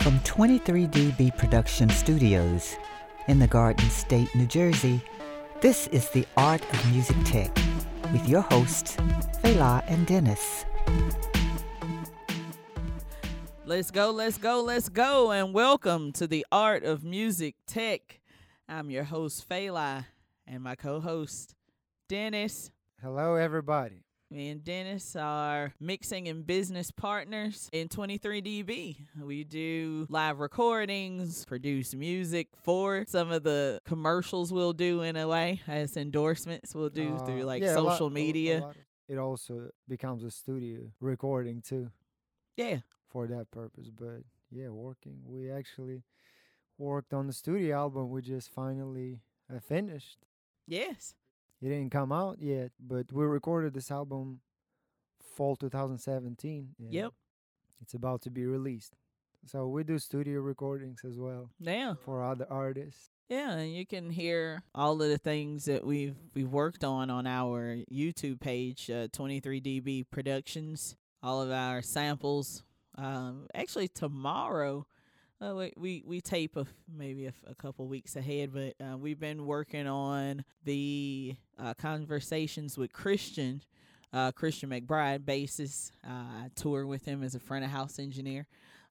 From 23DB Production Studios in the Garden State, New Jersey, this is the Art of Music Tech with your hosts, Fela and Dennis. Let's go, let's go, let's go, and welcome to the Art of Music Tech. I'm your host, Fela, and my co host, Dennis. Hello, everybody. Me and Dennis are mixing and business partners in 23dB. We do live recordings, produce music for some of the commercials we'll do in a way, as endorsements we'll do Uh, through like yeah, lot- social a media. of- it also becomes a studio recording too yeah. for that purpose. But yeah, working. We actually worked on the studio album. We just finally uh, finished. Yes. It didn't come out yet, but we recorded this album fall 2017. and Yep. It's about to be released. So we do studio recordings as well Yeah. for other artists. Yeah, and you can hear all of the things that we've we've worked on on our YouTube page, uh, 23dB Productions. All of our samples. Um, actually, tomorrow, uh, we, we we tape a, maybe a, a couple weeks ahead, but uh, we've been working on the uh, conversations with Christian, uh, Christian McBride, bassist. Uh, I tour with him as a front of house engineer,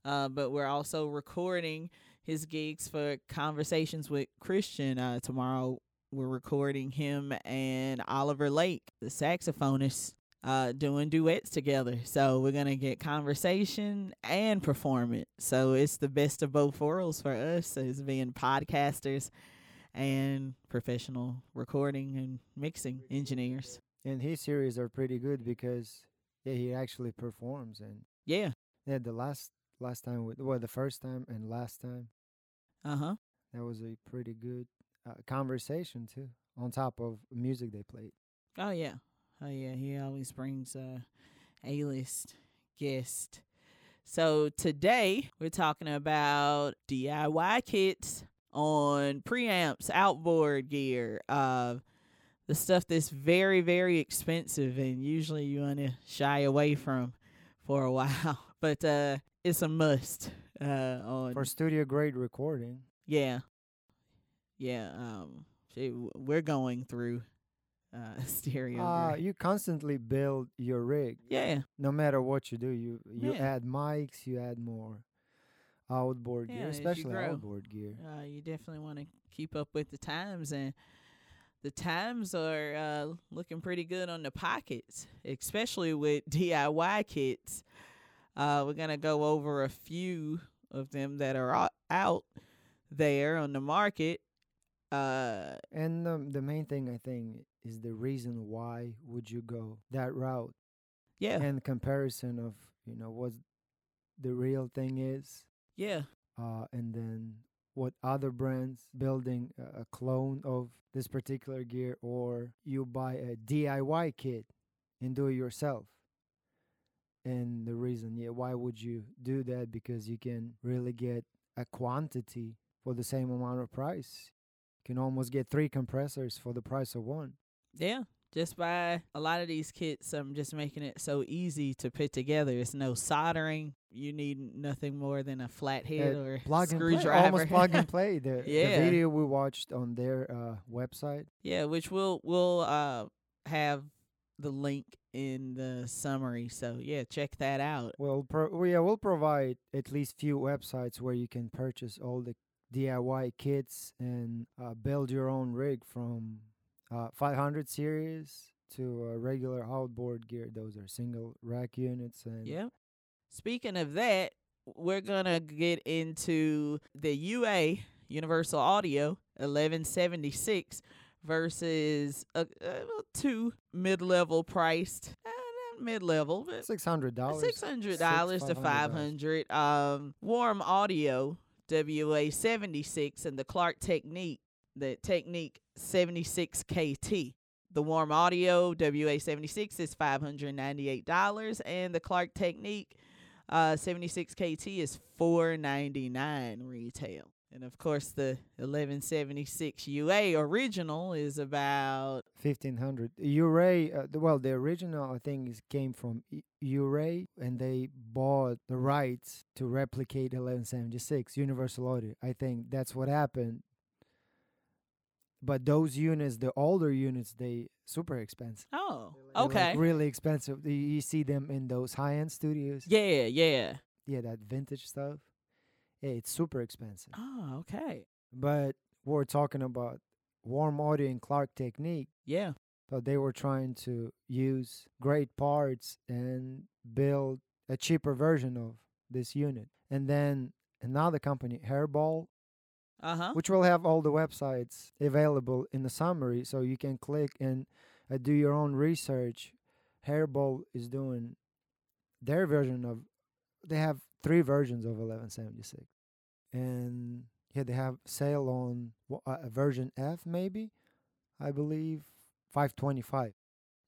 uh, but we're also recording his gigs for conversations with Christian. Uh, tomorrow we're recording him and Oliver Lake, the saxophonist, uh, doing duets together. So we're gonna get conversation and performance. So it's the best of both worlds for us as being podcasters and professional recording and mixing engineers. And his series are pretty good because yeah, he actually performs and Yeah. Yeah, the last last time, with, well, the first time and last time, Uh huh. that was a pretty good uh, conversation too. On top of music they played. Oh yeah. Oh yeah. He always brings a A list guest. So today we're talking about DIY kits on preamps, outboard gear, uh, the stuff that's very, very expensive and usually you want to shy away from for a while. But uh, it's a must. Uh, on For studio grade recording, yeah, yeah. Um, see, w- we're going through uh stereo. uh, grade. you constantly build your rig. yeah, yeah. No matter what you do, you you Yeah. add mics, you add more outboard Yeah, gear, especially outboard gear. uh, you definitely want to keep up with the times and the times are uh, looking pretty good on the pockets especially with diy kits uh, we're going to go over a few of them that are out there on the market uh, And um, the main thing I think is the reason why would you go that route? Yeah. And comparison of you know what the real thing is. Yeah. Uh, and then what other brands building a, clone of this particular gear or you buy a DIY kit and do it yourself. And the reason yeah why would you do that? Because you can really get a quantity for the same amount of price can almost get three compressors for the price of one yeah just by a lot of these kits i'm just making it so easy to put together it's no soldering you need nothing more than a flathead Uh, or plug and play screwdriver almost plug and play the, Yeah. the video we watched on their uh, website Yeah, which we'll we'll uh have the link in the summary. So yeah, check that out. We'll pro- yeah, we'll provide at least few websites where you can purchase all the DIY kits and uh, build your own rig from uh, 500 series to uh, regular outboard gear. Those are single rack units and Yep. Speaking of that, we're gonna get into the UA Universal Audio 1176 versus a, a two mid-level priced, uh, mid-level, but six hundred dollars. Six hundred dollars to five hundred. Um, Warm Audio WA seventy six and the Klark Teknik, the Teknik seventy six KT. The Warm Audio WA seventy six is five hundred ninety eight dollars, and the Klark Teknik uh seventy six KT is four ninety nine retail. And of course, the 1176 UA original is about 1500 UREI uh, the- well the original I think is came from U- UREI and they bought the rights to replicate 1176 Universal Audio. I think that's what happened. But those units the older units they super expensive. Oh They're, like, okay. really expensive. You, see them in those high-end studios? Yeah yeah. Yeah that vintage stuff it's super expensive. Oh okay. But we're talking about warm audio and Klark Teknik. Yeah. So they were trying to use great parts and build a cheaper version of this unit. And then another company, Hairball, uh-huh. which will have all the websites available in the summary so you can click and uh, do your own research. Hairball is doing their version of they have three versions of 1176. And yeah, they have sale on uh, version F maybe, I believe 525.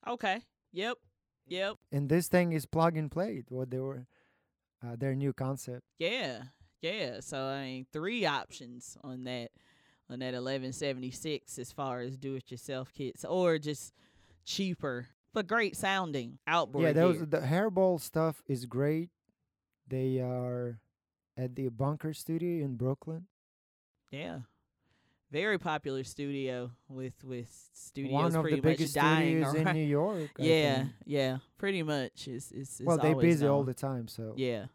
okay. Yep. Yep. And this thing is plug and play what they were uh, their new concept. Yeah. Yeah. So i mean three options on that on that 1176 as far as do it yourself kits or just cheaper but great sounding outboard yeah those the hairball stuff is great they are at the bunker studio in brooklyn Yeah. Very popular studio with with studios one of the biggest dying studios in new york I Yeah, think. yeah, pretty much. It's it's, it's well they're busy all the time so Yeah,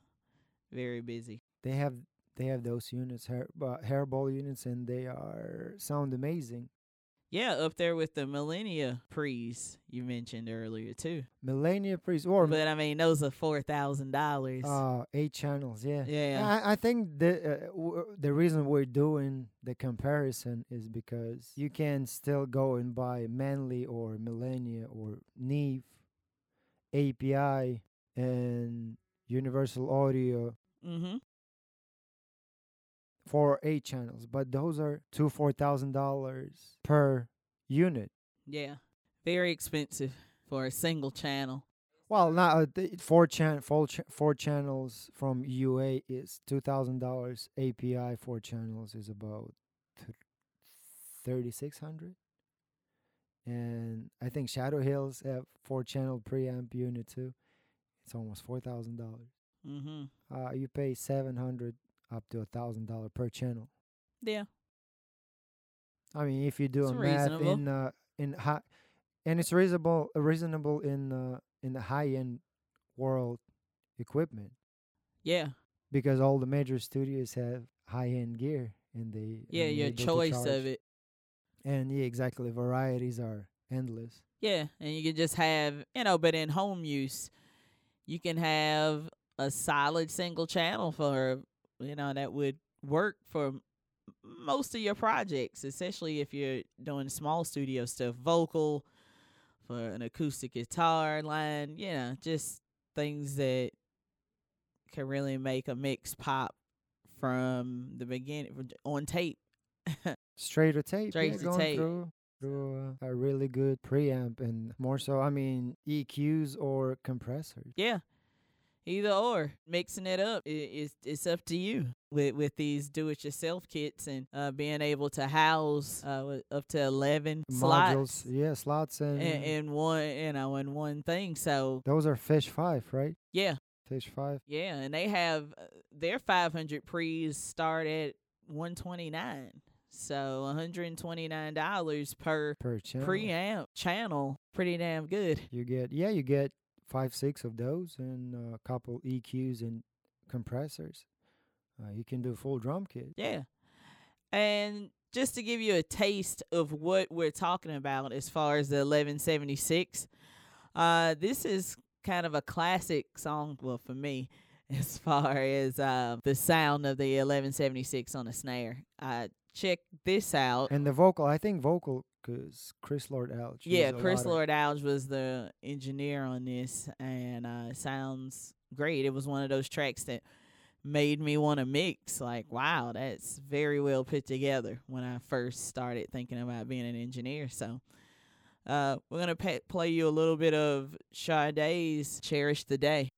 very busy. they have they have those units hair uh, hairball units and they are sound amazing Yeah, up there with the Millennia Prees you mentioned earlier too. millennia priest or But I mean, those are four thousand dollars. uh eight channels yeah Yeah. I, I think the uh, w- the reason we're doing the comparison is because you can still go and buy Manley or Millennia or Neve API and Universal Audio Mm-hmm. For eight channels, but those are two four thousand dollars per unit. Yeah, very expensive for a single channel. Well, not uh, four chan four, ch- four channels from UA is two thousand dollars. API four channels is about thirty six hundred, and I think Shadow Hills have four channel preamp unit too. It's almost four thousand dollars. Mm-hmm. Uh, you pay seven hundred up to a thousand dollar per channel. Yeah. I mean, if you do It's a math in uh, in high, and it's reasonable reasonable in uh, in the high end world equipment. Yeah. because all the major studios have high end gear and they Yeah, your choice of it. and yeah exactly varieties are endless Yeah, and you can just have, you know, but in home use, you can have a solid single channel for, you know, that would work for m- most of your projects, especially if you're doing small studio stuff, vocal, for an acoustic guitar line, you know, just things that can really make a mix pop from the beginning on tape. straight to tape Straight yeah, to tape. through through a really good preamp and more so i mean eqs or compressors Yeah. Either or, mixing it up, i it's it's up to you with with these do-it-yourself kits and uh, being able to house uh, up to eleven modules slots yeah slots and, in, in one, you know, in one thing. So those are fish five right yeah, fish five yeah, and they have uh, their five hundred pre's start at one twenty nine. So one hundred and twenty nine dollars per per channel preamp channel, pretty damn good. you get yeah you get five six of those and a couple eqs and compressors uh, you can do full drum kit Yeah. And just to give you a taste of what we're talking about as far as the 1176, uh, this is kind of a classic song, well, for me, as far as uh, the sound of the 1176 on a snare. Uh, check this out. And the vocal, I think vocal, because Chris Lord Alge. Yeah, Chris Lord Alge was the engineer on this, and uh, it sounds great. It was one of those tracks that made me want to mix. Like, wow, that's very well put together. When I first started thinking about being an engineer, so uh, we're gonna pa play you a little bit of Sade's "Cherish the Day."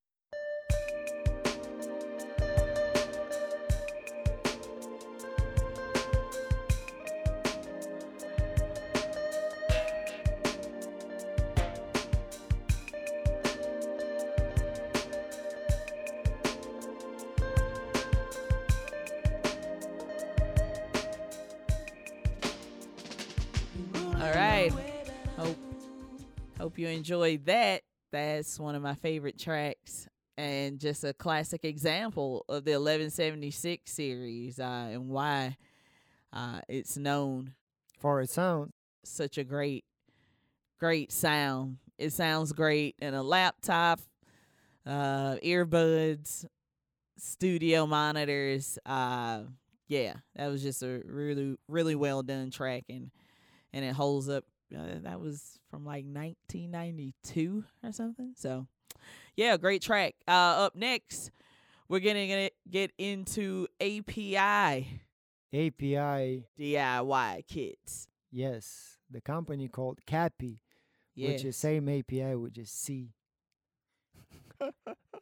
All right. Hope hope you enjoyed that. That's one of my favorite tracks and just a classic example of the 1176 series uh, and why uh, it's known For its sound, such a great great sound. It sounds great in a laptop, uh, earbuds, studio monitors. Uh, yeah, that was just a really really well done track and and it holds up. Uh, that was from like 1992 or something. So, yeah, great track. Uh, up next, we're gonna get get into API API, DIY kits. yes, the company called CAPI, which is same API, which is C.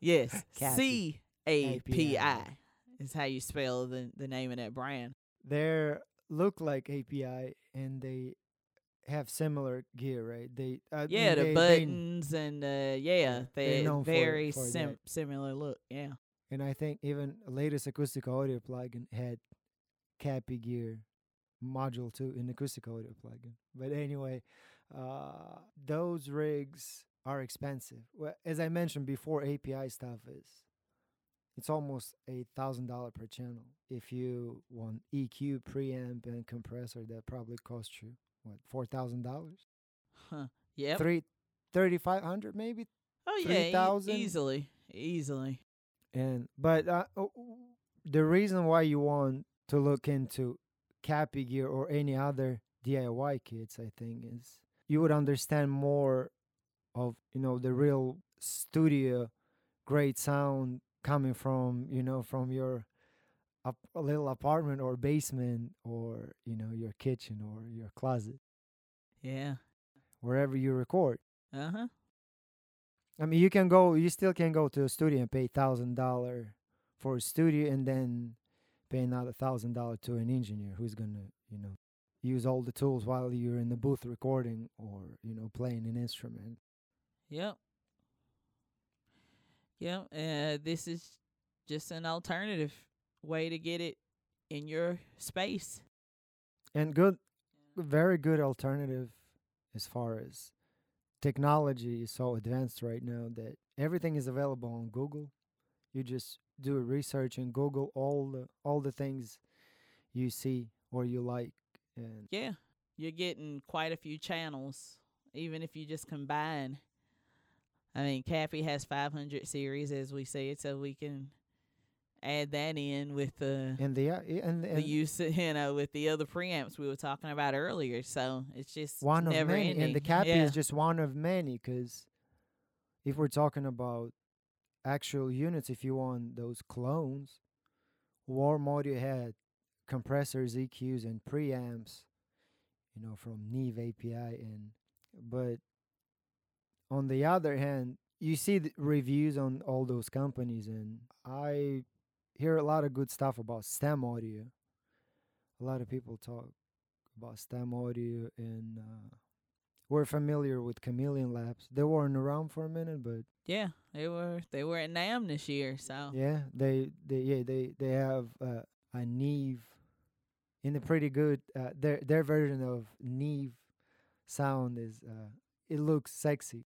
Yes. C A P I is how you spell the, the name of that brand. They look like API and they have similar gear, right? They uh, Yeah, the they, they- buttons and uh yeah, Yeah, they're for- very for sim- similar look. Yeah. and I think even latest Acustica Audio plugin had CAPI gear module too in Acustica Audio plugin. But anyway, uh, those rigs are expensive. Well, as I mentioned before, API stuff is it's almost a thousand dollar per channel. If you want EQ, preamp, and compressor, that probably costs you what four thousand dollars, Huh. Yep. three thirty five hundred maybe. oh yeah, e- easily. Easily. And but uh, o- o- the reason why you want to look into CAPI gear or any other DIY kits, I think, is you would understand more of you know the real studio great sound coming from you know from your a little apartment or basement or you know your kitchen or your closet Yeah. wherever you record Uh-huh. I mean, you can go. You still can go to a studio and pay thousand dollar for a studio, and then pay another thousand dollar to an engineer who's gonna, you know, use all the tools while you're in the booth recording or you know playing an instrument. Yep. Yep. Uh this is just an alternative way to get it in your space. And good, very good alternative as far as technology is so advanced right now that everything is available on Google. You just do a research and Google all the all the things you see or you like, and Yeah. You're getting quite a few channels, even if you just combine. I mean, CAPI has 500 series, as we said, so we can add that in with the and the uh, and, the and use, you know, with the other preamps we were talking about earlier. So it's just one of many, ending. and the CAPI yeah. is just one of many. Because if we're talking about actual units, if you want those clones, Warm Audio had compressors, EQs, and preamps, you know, from Neve API, and but on the other hand, you see the reviews on all those companies, and I hear a lot of good stuff about Stam Audio. A lot of people talk about Stam Audio, and uh, we're familiar with Chameleon Labs. They weren't around for a minute, but yeah, they were they were at NAMM this year. So yeah, they they yeah they they have uh, a Neve in a pretty good uh, their their version of Neve sound is uh, it looks sexy.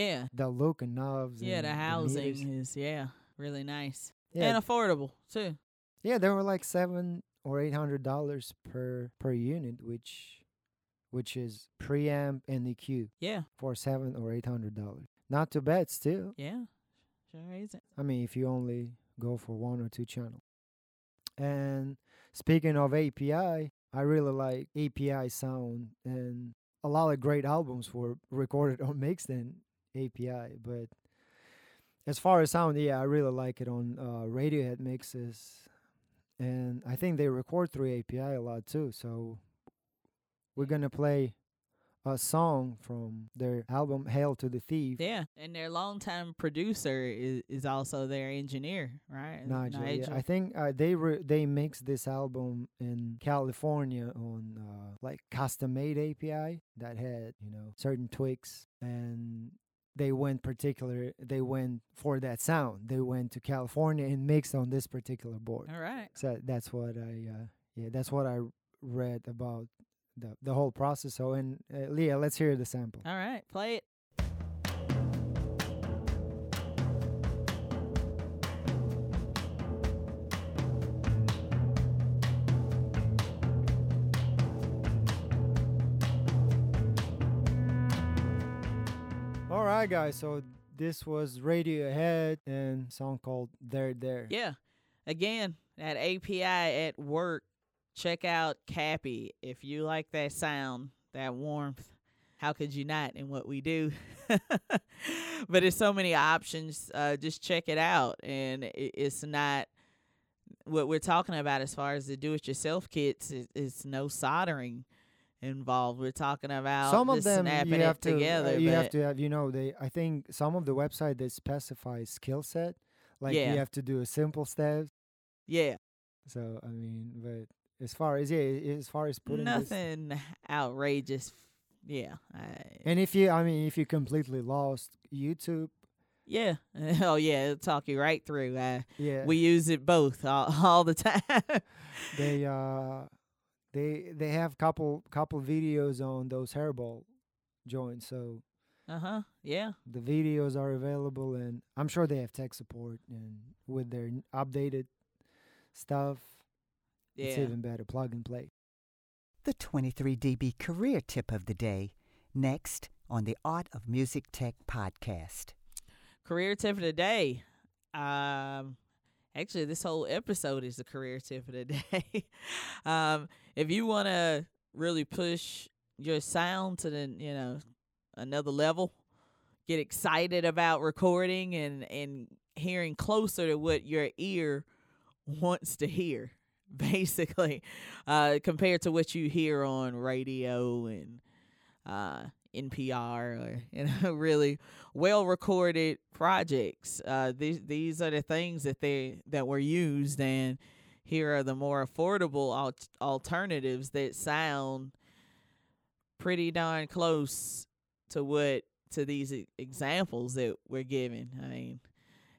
Yeah, The look and knobs. yeah, and the housing is yeah really nice Yeah, and affordable too. yeah, they were like seven or eight hundred dollars per per unit, which which is preamp and EQ Yeah, for seven or eight hundred dollars. Not too bad still. yeah, sure isn't. I mean, if you only go for one or two channel. And speaking of API, I really like API sound, and a lot of great albums were recorded on mixed in API. But as far as sound, yeah, I really like it on uh, Radiohead mixes, and I think they record through API a lot too. So we're gonna play a song from their album "Hail to the Thief." Yeah, and their longtime producer is is also their engineer, right? Nigel. Yeah, I think uh, they re- they mixed this album in California on uh, like custom made API that had you know certain tweaks, and they went particular. They went for that sound. They went to California and mixed on this particular board. All right. So that's what I uh, yeah that's what I read about the the whole process. So, and uh, Leah, let's hear the sample. All right, play it. All right, guys. So this was Radiohead and song called "There There." Yeah. Again, that API at work. Check out CAPI if you like that sound, that warmth. How could you not in what we do? but there's so many options. Uh, just check it out, and it, it's not what we're talking about as far as the do-it-yourself kits. Is no soldering involved. We're talking about some of them snapping you have to together. uh, you have to have you know they I think some of the website they specify skill set like Yeah. you have to do a simple steps yeah, so I mean but as far as yeah as far as putting this nothing outrageous. Yeah, I, and if you I mean if you completely lost YouTube yeah. Oh yeah, it'll talk you right through. Uh, yeah We use it both all, all the time. they uh they they have couple couple videos on those hairball joints so uh huh. Yeah. the videos are available and i'm sure they have tech support and with their updated stuff it's even better plug and play The 23dB career tip of the day, next on the Art of Music Tech podcast. Career tip of the day. Um, actually, this whole episode is the career tip of the day. um, if you want to really push your sound to the you know another level, get excited about recording and and hearing closer to what your ear wants to hear basically uh compared to what you hear on radio and uh NPR or you know really well recorded projects. Uh these these are the things that they that were used and here are the more affordable al- alternatives that sound pretty darn close to what to these e- examples that we're giving. I mean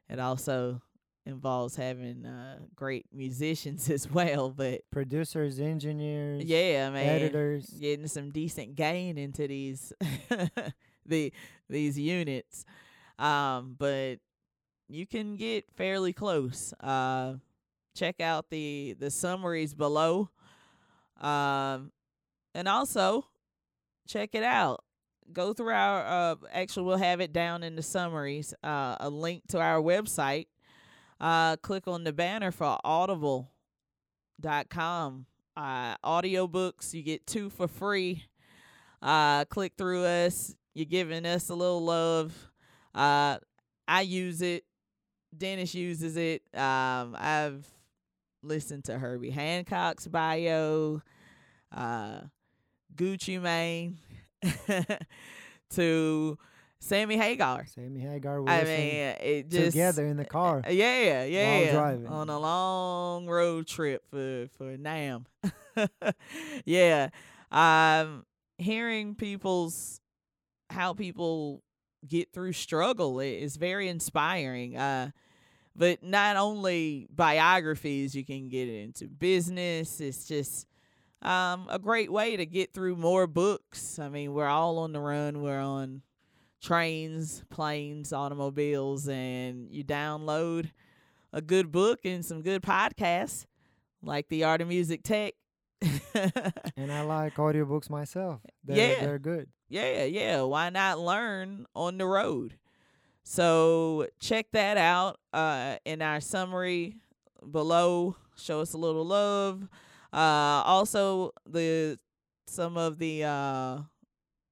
it also involves having uh great musicians as well but producers engineers yeah man. editors. Getting some decent gain into these the these units. Um but you can get fairly close. Uh check out the the summaries below. Um and also check it out. Go through our uh actually we'll have it down in the summaries uh a link to our website uh click on the banner for audible dot com. Uh audiobooks you get two for free. Uh click through us. You're giving us a little love. Uh i use it. Dennis uses it. Um i've listened to herbie hancock's bio. Uh gucci mane to sammy hagar sammy hagar i mean it just together in the car yeah, yeah. driving. On a long road trip for for NAMM. yeah. Um hearing people's how people get through struggle is very inspiring. Uh but not only biographies, you can get into business. It's just um a great way to get through more books. I mean, we're all on the run. We're on trains, planes, automobiles, and you download a good book and some good podcasts like the Art of Music Tech. and i like audiobooks myself they're, Yeah. they're good yeah, yeah. Why not learn on the road? So check that out uh, in our summary below. Show us a little love. Uh, also, the some of the uh,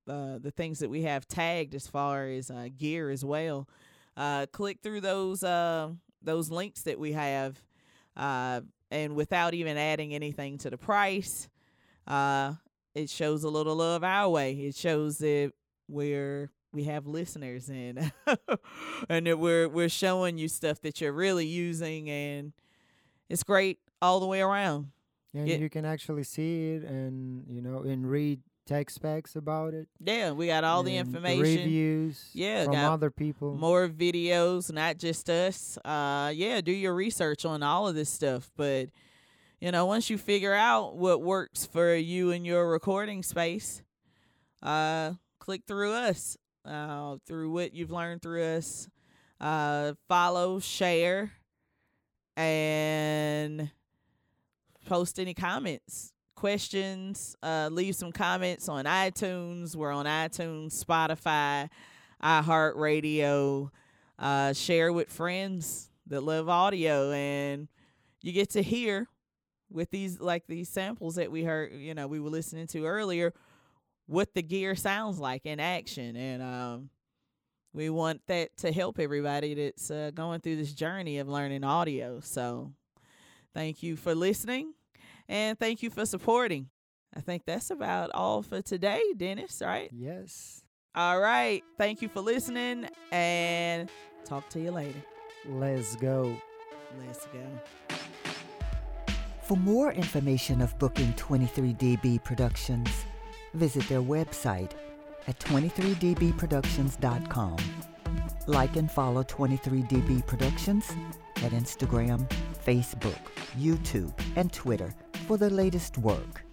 uh, the things that we have tagged as far as uh, gear as well. Uh, click through those uh, those links that we have, uh, and without even adding anything to the price, uh, it shows a little love our way. It shows that we're we have listeners and and that we're we're showing you stuff that you're really using, and it's great all the way around. and Yeah. you can actually see it and you know and read tech specs about it Yeah, we got all the information. reviews Yeah, from other people more videos, not just us. Uh, yeah, do your research on all of this stuff. But you know, once you figure out what works for you and your recording space, uh, click through us, uh, through what you've learned through us. Uh, follow, share, and post any comments, questions. Uh, leave some comments on iTunes. We're on iTunes, Spotify, iHeartRadio. Uh, share with friends that love audio, and you get to hear with these like these samples that we heard. You know, we were listening to earlier. What the gear sounds like in action, and um, we want that to help everybody that's uh, going through this journey of learning audio. So, thank you for listening and thank you for supporting. I think that's about all for today, Dennis, right? Yes. All right. Thank you for listening and talk to you later. Let's go. Let's go. For more information of booking 23DB Productions, visit their website at 23dbproductions.com. Like and follow 23dB Productions at Instagram, Facebook, YouTube, and Twitter for the latest work.